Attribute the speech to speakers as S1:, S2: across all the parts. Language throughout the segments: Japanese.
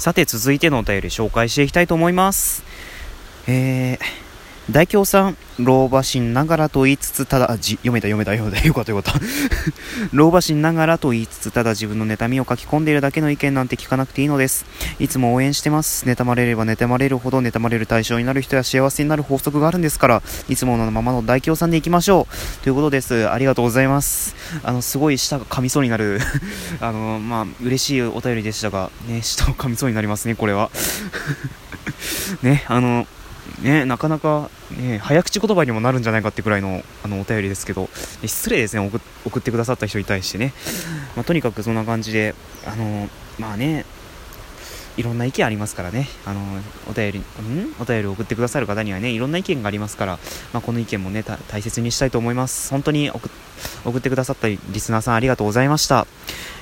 S1: さて続いてのお便り紹介していきたいと思います。えー、大京さん老婆心ながらと言いつつただじ読めた読めた読めたよかったよかった。老婆心ながらと言いつつ ただ自分の妬みを書き込んでいるだけの意見なんて聞かなくていいのです。いつも応援してます。妬まれれば妬まれるほど妬まれる対象になる人や幸せになる法則があるんですからいつものままの大京さんでいきましょう。ということです。ありがとうございます。あのすごい舌が噛みそうになる。あのまあ嬉しいお便りでしたがね舌を噛みそうになりますねこれは。ねあのね、なかなか、ね、早口言葉にもなるんじゃないかってくらいのあのお便りですけど失礼ですね送ってくださった人に対してね、まあ、とにかくそんな感じであのまあねいろんな意見ありますからね。あのお便りん？お便りを送ってくださる方にはねいろんな意見がありますから、まあ、この意見もね大切にしたいと思います。本当に送ってくださったリスナーさんありがとうございました。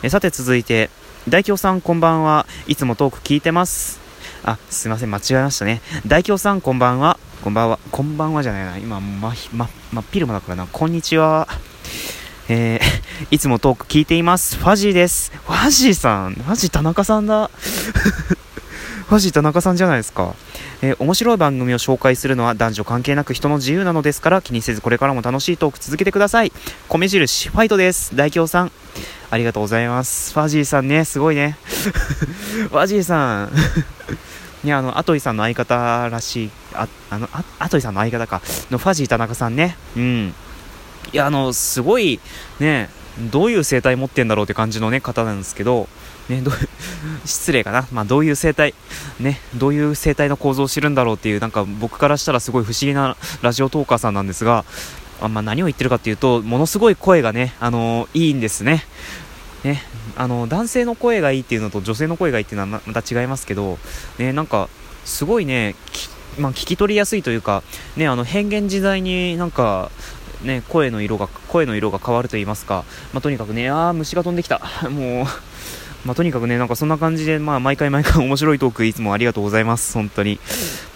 S1: えさて続いて大京さんこんばんは。いつもトーク聞いてます。あ、すいません、間違えましたね。大京さん、こんばんは。こんばんは。こんばんはじゃないな。今、ま、ま、真っ昼間だからな。こんにちは。えー、いつもトーク聞いています。ファジーです。ファジーさん。ファジー田中さんだ。ファジー田中さんじゃないですか。えー、面白い番組を紹介するのは男女関係なく人の自由なのですから気にせずこれからも楽しいトーク続けてください。米印ファイトです。大京さん。ありがとうございます。ファジーさんね、すごいね。ファジーさん。ね、あの、アトイさんの相方らしい、あ、あの、アトイさんの相方か、のファジー田中さんね。うん。いや、あの、すごい、ね、どういう生態持ってんだろうって感じのね、方なんですけど、ね、どう 失礼かな。まあ、どういう生態、ね、どういう生態の構造を知るんだろうっていう、なんか僕からしたらすごい不思議なラジオトーカーさんなんですが、あまあ、何を言ってるかっていうと、ものすごい声がね、あのー、いいんですね。ね、あの男性の声がいいっていうのと女性の声がいいっていうのはまた違いますけど、ね、なんかすごいね、まあ、聞き取りやすいというか、ね、あの変幻自在になんか、ね、声の色が声の色が変わると言いますか、まあ、とにかくねあ虫が飛んできた。もうまあ、とにかくねなんかそんな感じで、まあ、毎回毎回面白いトークいつもありがとうございます。本当に。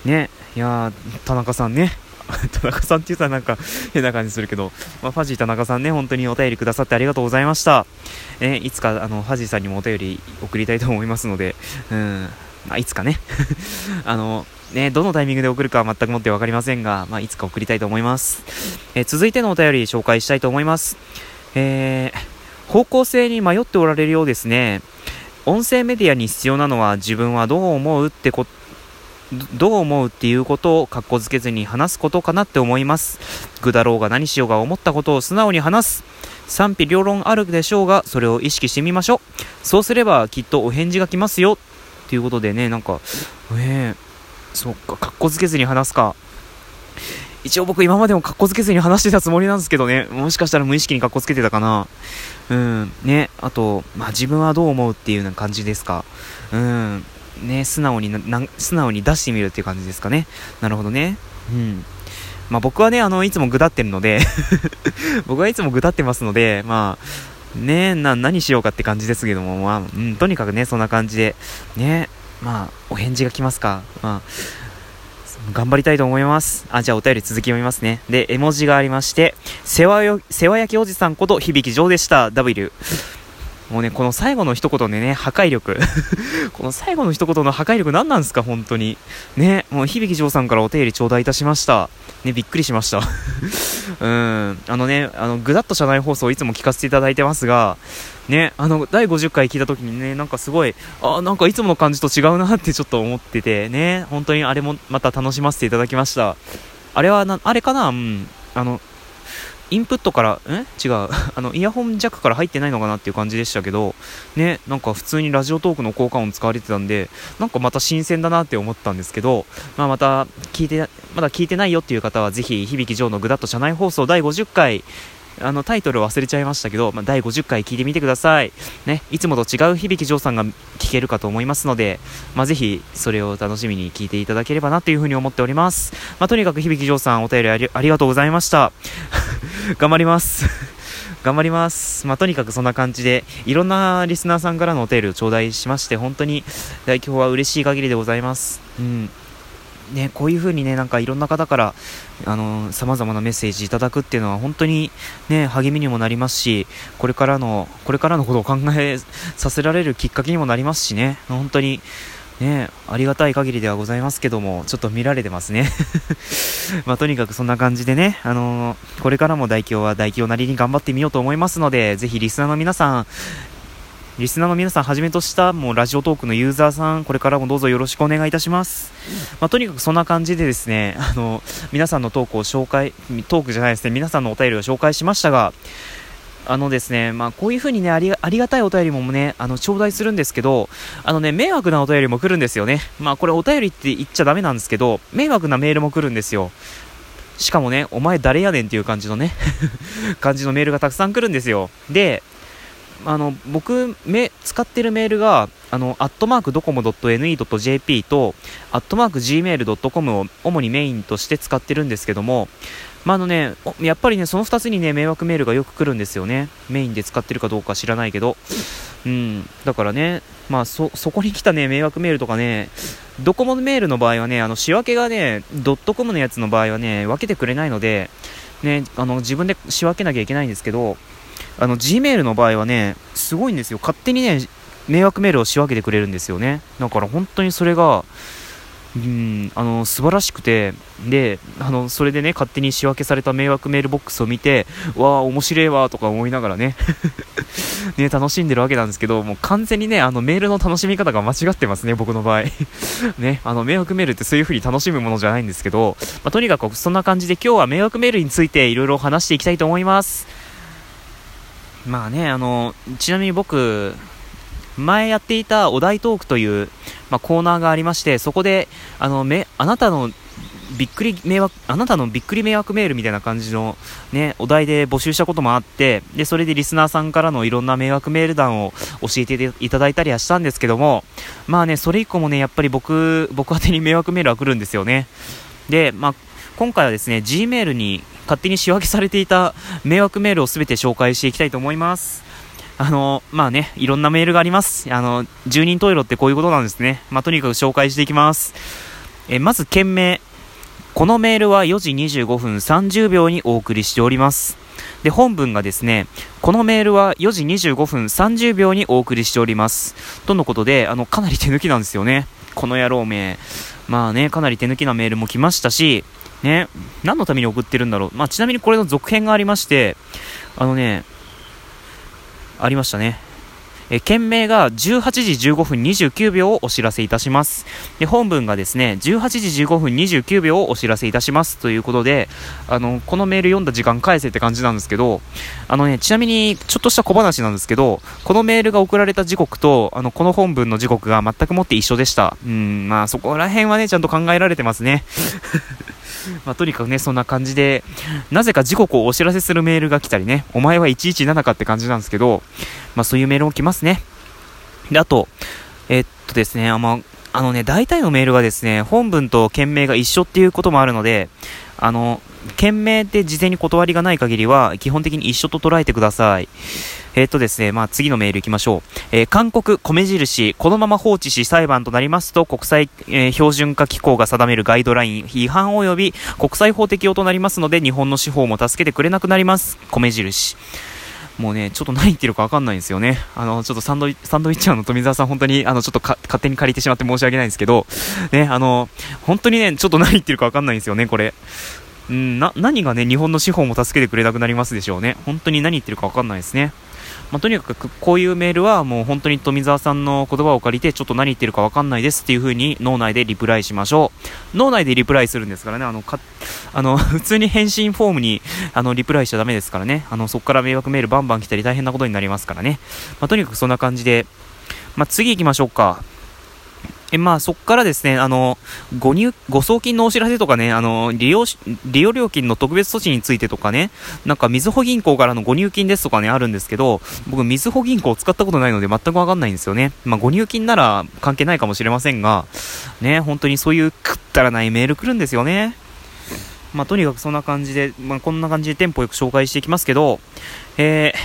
S1: ねいや田中さんね 田中さんって言ったらなんか変な感じするけど、まあ、ファジー田中さんね、本当にお便りくださってありがとうございました。えー、いつかあのファジーさんにもお便り送りたいと思いますので、うん、まあ、いつかね あの、ね、どのタイミングで送るかは全くもって分かりませんが、まあ、いつか送りたいと思います。えー、続いてのお便り紹介したいと思います。えー、方向性に迷っておられるようですね。音声メディアに必要なのは自分はどう思うってことどう思うっていうことを格好つけずに話すことかなって思います。具だろうが何しようが思ったことを素直に話す。賛否両論あるでしょうが、それを意識してみましょう。そうすればきっとお返事が来ますよ。っていうことでね、なんか、えー、そっか、格好つけずに話すか。一応僕今までも格好つけずに話してたつもりなんですけどね、もしかしたら無意識に格好つけてたかな。うん、ね、あと、まあ自分はどう思うっていうような感じですか。うん、ね、素直にな、素直に出してみるっていう感じですかね。なるほどね。うん。まあ僕はね、あの、いつもぐだってるので 僕はいつもぐだってますので、まあ、ねな、何しようかって感じですけども、まあ、うん、とにかくね、そんな感じで、ね、まあ、お返事が来ますか。まあ、頑張りたいと思います。あ、じゃあお便り続き読みますね。で、絵文字がありまして、世話よ、世話焼きおじさんこと響城でした。W。もうね、この最後の一言でね、破壊力 この最後の一言の破壊力何なんですか、本当に。ね、もう響城さんからお便り頂戴いたしました。ね、びっくりしました うん、あのね、あの、ぐだっと社内放送いつも聞かせていただいてますが、ね、あの、第50回聞いた時にね、なんかすごい、あ、なんかいつもの感じと違うなってちょっと思ってて、ね、本当にあれもまた楽しませていただきました。あれはな、あれかな？うん、あの、インプットから、え？違う、あの、イヤホンジャックから入ってないのかなっていう感じでしたけど、ね、なんか普通にラジオトークの効果音使われてたんで、なんかまた新鮮だなって思ったんですけど、まあまた聞いて、まだ聞いてないよっていう方は、ぜひ、響城のぐだっと社内放送第50回、あのタイトル忘れちゃいましたけど、まあ、第50回聞いてみてください。ね、いつもと違う響城さんが聞けるかと思いますので、まあ、ぜひそれを楽しみに聞いていただければなというふうに思っております。まあ、とにかく響城さんお便りありありがとうございました。頑張ります。頑張ります。まあ、とにかくそんな感じで、いろんなリスナーさんからのお便りを頂戴しまして、本当に代表は嬉しい限りでございます。うん。ね、こういう風にね、なんかいろんな方から、あの、様々なメッセージいただくっていうのは本当にね、励みにもなりますし、これからの、これからのことを考えさせられるきっかけにもなりますしね、本当に、ね、ありがたい限りではございますけども、ちょっと見られてますね。まあ、とにかくそんな感じでね、あのー、これからも大京は大京なりに頑張ってみようと思いますので、ぜひリスナーの皆さん、リスナーの皆さんはじめとしたもうラジオトークのユーザーさん、これからもどうぞよろしくお願いいたします。まあ、とにかくそんな感じでですね、あの、皆さんのトークを紹介、トークじゃないですね、皆さんのお便りを紹介しましたが、あのですね、まあ、こういうふうにねあり、がたいお便りもね、あの、頂戴するんですけど、あのね、迷惑なお便りも来るんですよね。まあ、これお便りって言っちゃだめなんですけど、迷惑なメールも来るんですよ。しかもね、お前誰やねんっていう感じのね 感じのメールがたくさん来るんですよ。で、あの、僕、め、使ってるメールが、あの、アットマークドコモ .ne.jp と、アットマーク gmail.com を主にメインとして使ってるんですけども、まあ、あのね、やっぱりね、その2つにね、迷惑メールがよく来るんですよね。メインで使ってるかどうか知らないけど。うん。だからね、まあ、そ、そこに来たね、迷惑メールとかね、ドコモメールの場合はね、あの、仕分けがね、ドットコムのやつの場合はね、分けてくれないので、ね、あの、自分で仕分けなきゃいけないんですけど、あの、Gmail の場合はね、すごいんですよ。勝手にね、迷惑メールを仕分けてくれるんですよね。だから本当にそれが、うん、あの素晴らしくてであのそれでね勝手に仕分けされた迷惑メールボックスを見てわあ面白いわとか思いながらね ね楽しんでるわけなんですけどもう完全にねあのメールの楽しみ方が間違ってますね僕の場合ねあの迷惑メールってそういう風に楽しむものじゃないんですけど、まあ、とにかくそんな感じで今日は迷惑メールについていろいろ話していきたいと思いますまあねあのちなみに僕前やっていたお題トークという、まあ、コーナーがありまして、そこで、あの、め、あなたのびっくり迷惑、あなたのびっくり迷惑メールみたいな感じのね、お題で募集したこともあって、で、それでリスナーさんからのいろんな迷惑メール談を教えていただいたりはしたんですけども、まあね、それ以降もね、やっぱり僕、僕宛てに迷惑メールは来るんですよね。で、まあ、今回はですね、Gmail に勝手に仕分けされていた迷惑メールを全て紹介していきたいと思います。あの、まあね、いろんなメールがあります。あの、住人トイロってこういうことなんですね。まあ、とにかく紹介していきます。えまず、件名。このメールは4時25分30秒にお送りしております。で、本文がですね、このメールは4時25分30秒にお送りしております。とのことで、あの、かなり手抜きなんですよね。この野郎め。まあね、かなり手抜きなメールも来ましたし、ね、何のために送ってるんだろう。まあ、ちなみにこれの続編がありまして、あのね、ありましたね。え件名が18時15分29秒をお知らせいたします。で、本文がですね、18時15分29秒をお知らせいたしますということで、あの、このメール読んだ時間返せって感じなんですけど、あのね、ちなみに、ちょっとした小話なんですけど、このメールが送られた時刻と、あの、この本文の時刻が全くもって一緒でした。うん、まあそこら辺はね、ちゃんと考えられてますね。まあ、とにかくね、そんな感じで、なぜか時刻をお知らせするメールが来たりね、お前は117かって感じなんですけど、まあ、そういうメールも来ますね。で、あと、えっとですね、あまあのね、大体のメールがですね、本文と件名が一緒っていうこともあるので、あの、件名で事前に断りがない限りは、基本的に一緒と捉えてください。えっ、とですね、まあ、次のメール行きましょう。えー、韓国米印、このまま放置し裁判となりますと、国際、えー、標準化機構が定めるガイドライン、違反及び国際法適用となりますので、日本の司法も助けてくれなくなります。米印。もうね、ちょっと何言ってるかわかんないんですよね。あの、ちょっとサンドイサンドイッチャーの富澤さん、本当に、あの、ちょっと勝手に借りてしまって申し訳ないんですけど、ね、あの、本当にね、ちょっと何言ってるかわかんないんですよね、これ。うん、な、何がね、日本の司法も助けてくれなくなりますでしょうね。本当に何言ってるかわかんないですね。まあ、とにかくこういうメールはもう本当に富澤さんの言葉を借りてちょっと何言ってるかわかんないですっていう風に脳内でリプライしましょう。脳内でリプライするんですからね、あの、か、あの、普通に返信フォームに、あの、リプライしちゃダメですからね。あの、そこから迷惑メールバンバン来たり大変なことになりますからね。まあ、とにかくそんな感じで、まあ、次行きましょうか。え、まあ、そこからですね、あの、ご入、ご送金のお知らせとかね、あの、利用し、利用料金の特別措置についてとかね、なんか、みずほ銀行からのご入金ですとかね、あるんですけど、僕、みずほ銀行を使ったことないので全くわかんないんですよね。まあ、ご入金なら関係ないかもしれませんが、ね、本当にそういうくったらないメール来るんですよね。まあ、とにかくそんな感じで、まあ、こんな感じでテンポよく紹介していきますけど、えー、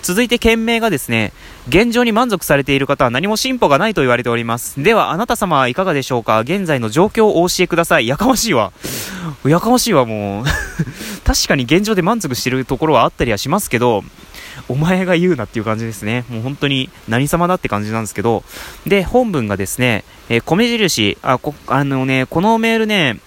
S1: 続いて件名がですね、現状に満足されている方は何も進歩がないと言われております。では、あなた様はいかがでしょうか？現在の状況をお教えください。やかましいわ。やかましいわ、もう。確かに現状で満足してるところはあったりはしますけど、お前が言うなっていう感じですね。もう本当に何様だって感じなんですけど、で、本文がですね、えー、米印、あ、こ、あのね、このメールね、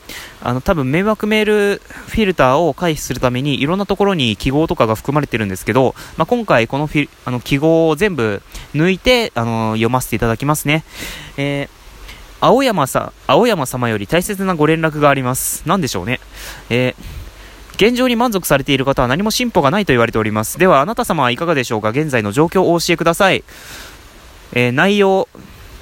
S1: あの、多分迷惑メールフィルターを回避するために、いろんなところに記号とかが含まれてるんですけど、まあ、今回このフィあの記号を全部抜いて、あの、読ませていただきますね。えー青山さ、青山様より大切なご連絡があります。何でしょうね。えー現状に満足されている方は何も進歩がないと言われております。では、あなた様はいかがでしょうか？現在の状況をお教えください。えー、内容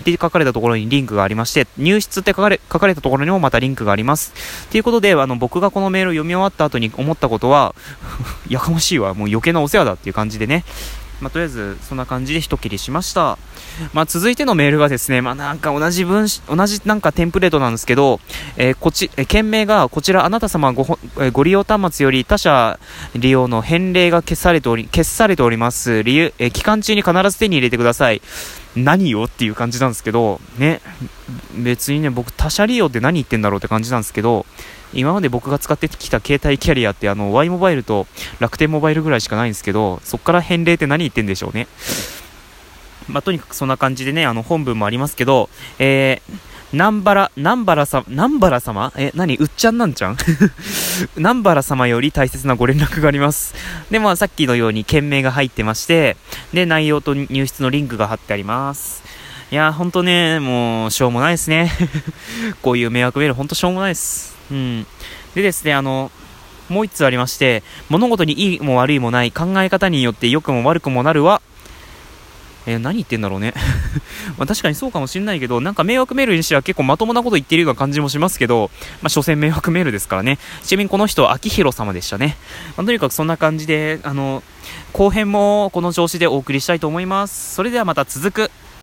S1: って書かれたところにリンクがありまして、入室って書かれ書かれたところにもまたリンクがあります。ということで、あの、僕がこのメールを読み終わった後に思ったことは、やかましいわ、もう余計なお世話だっていう感じでね、まあ、とりあえずそんな感じで一切りしました。まあ、続いてのメールがですね、まあ、なんか同じ文、同じなんかテンプレートなんですけど、えー、こち、えー、件名がこちらあなた様ご、えー、ご利用端末より他社利用の返礼が消されており、消されております。理由、えー、期間中に必ず手に入れてください。何よっていう感じなんですけど、ね、別にね、僕他社利用って何言ってんだろうって感じなんですけど、今まで僕が使ってきた携帯キャリアってあの Y モバイルと楽天モバイルぐらいしかないんですけど、そこから返礼って何言ってんでしょうね。まあ、とにかくそんな感じでね、あの本文もありますけど、えー、南原、南原さ、南原様？え、何？うっちゃんなんちゃん？南原様より大切なご連絡があります。で、まあさっきのように件名が入ってまして、で、内容と入室のリンクが貼ってあります。いやー、ほんとね、もう、しょうもないですね。こういう迷惑メール、ほんとしょうもないです。うん。でですね、あの、もう一つありまして、物事にいいも悪いもない考え方によって良くも悪くもなるは、えー、何言ってんだろうね ま確かにそうかもしんないけど、なんか迷惑メールにしては結構まともなこと言ってるような感じもしますけど、まあ所詮迷惑メールですからね。ちなみにこの人は秋広様でしたね。まあ、とにかくそんな感じで、あの、後編もこの調子でお送りしたいと思います。それではまた続く。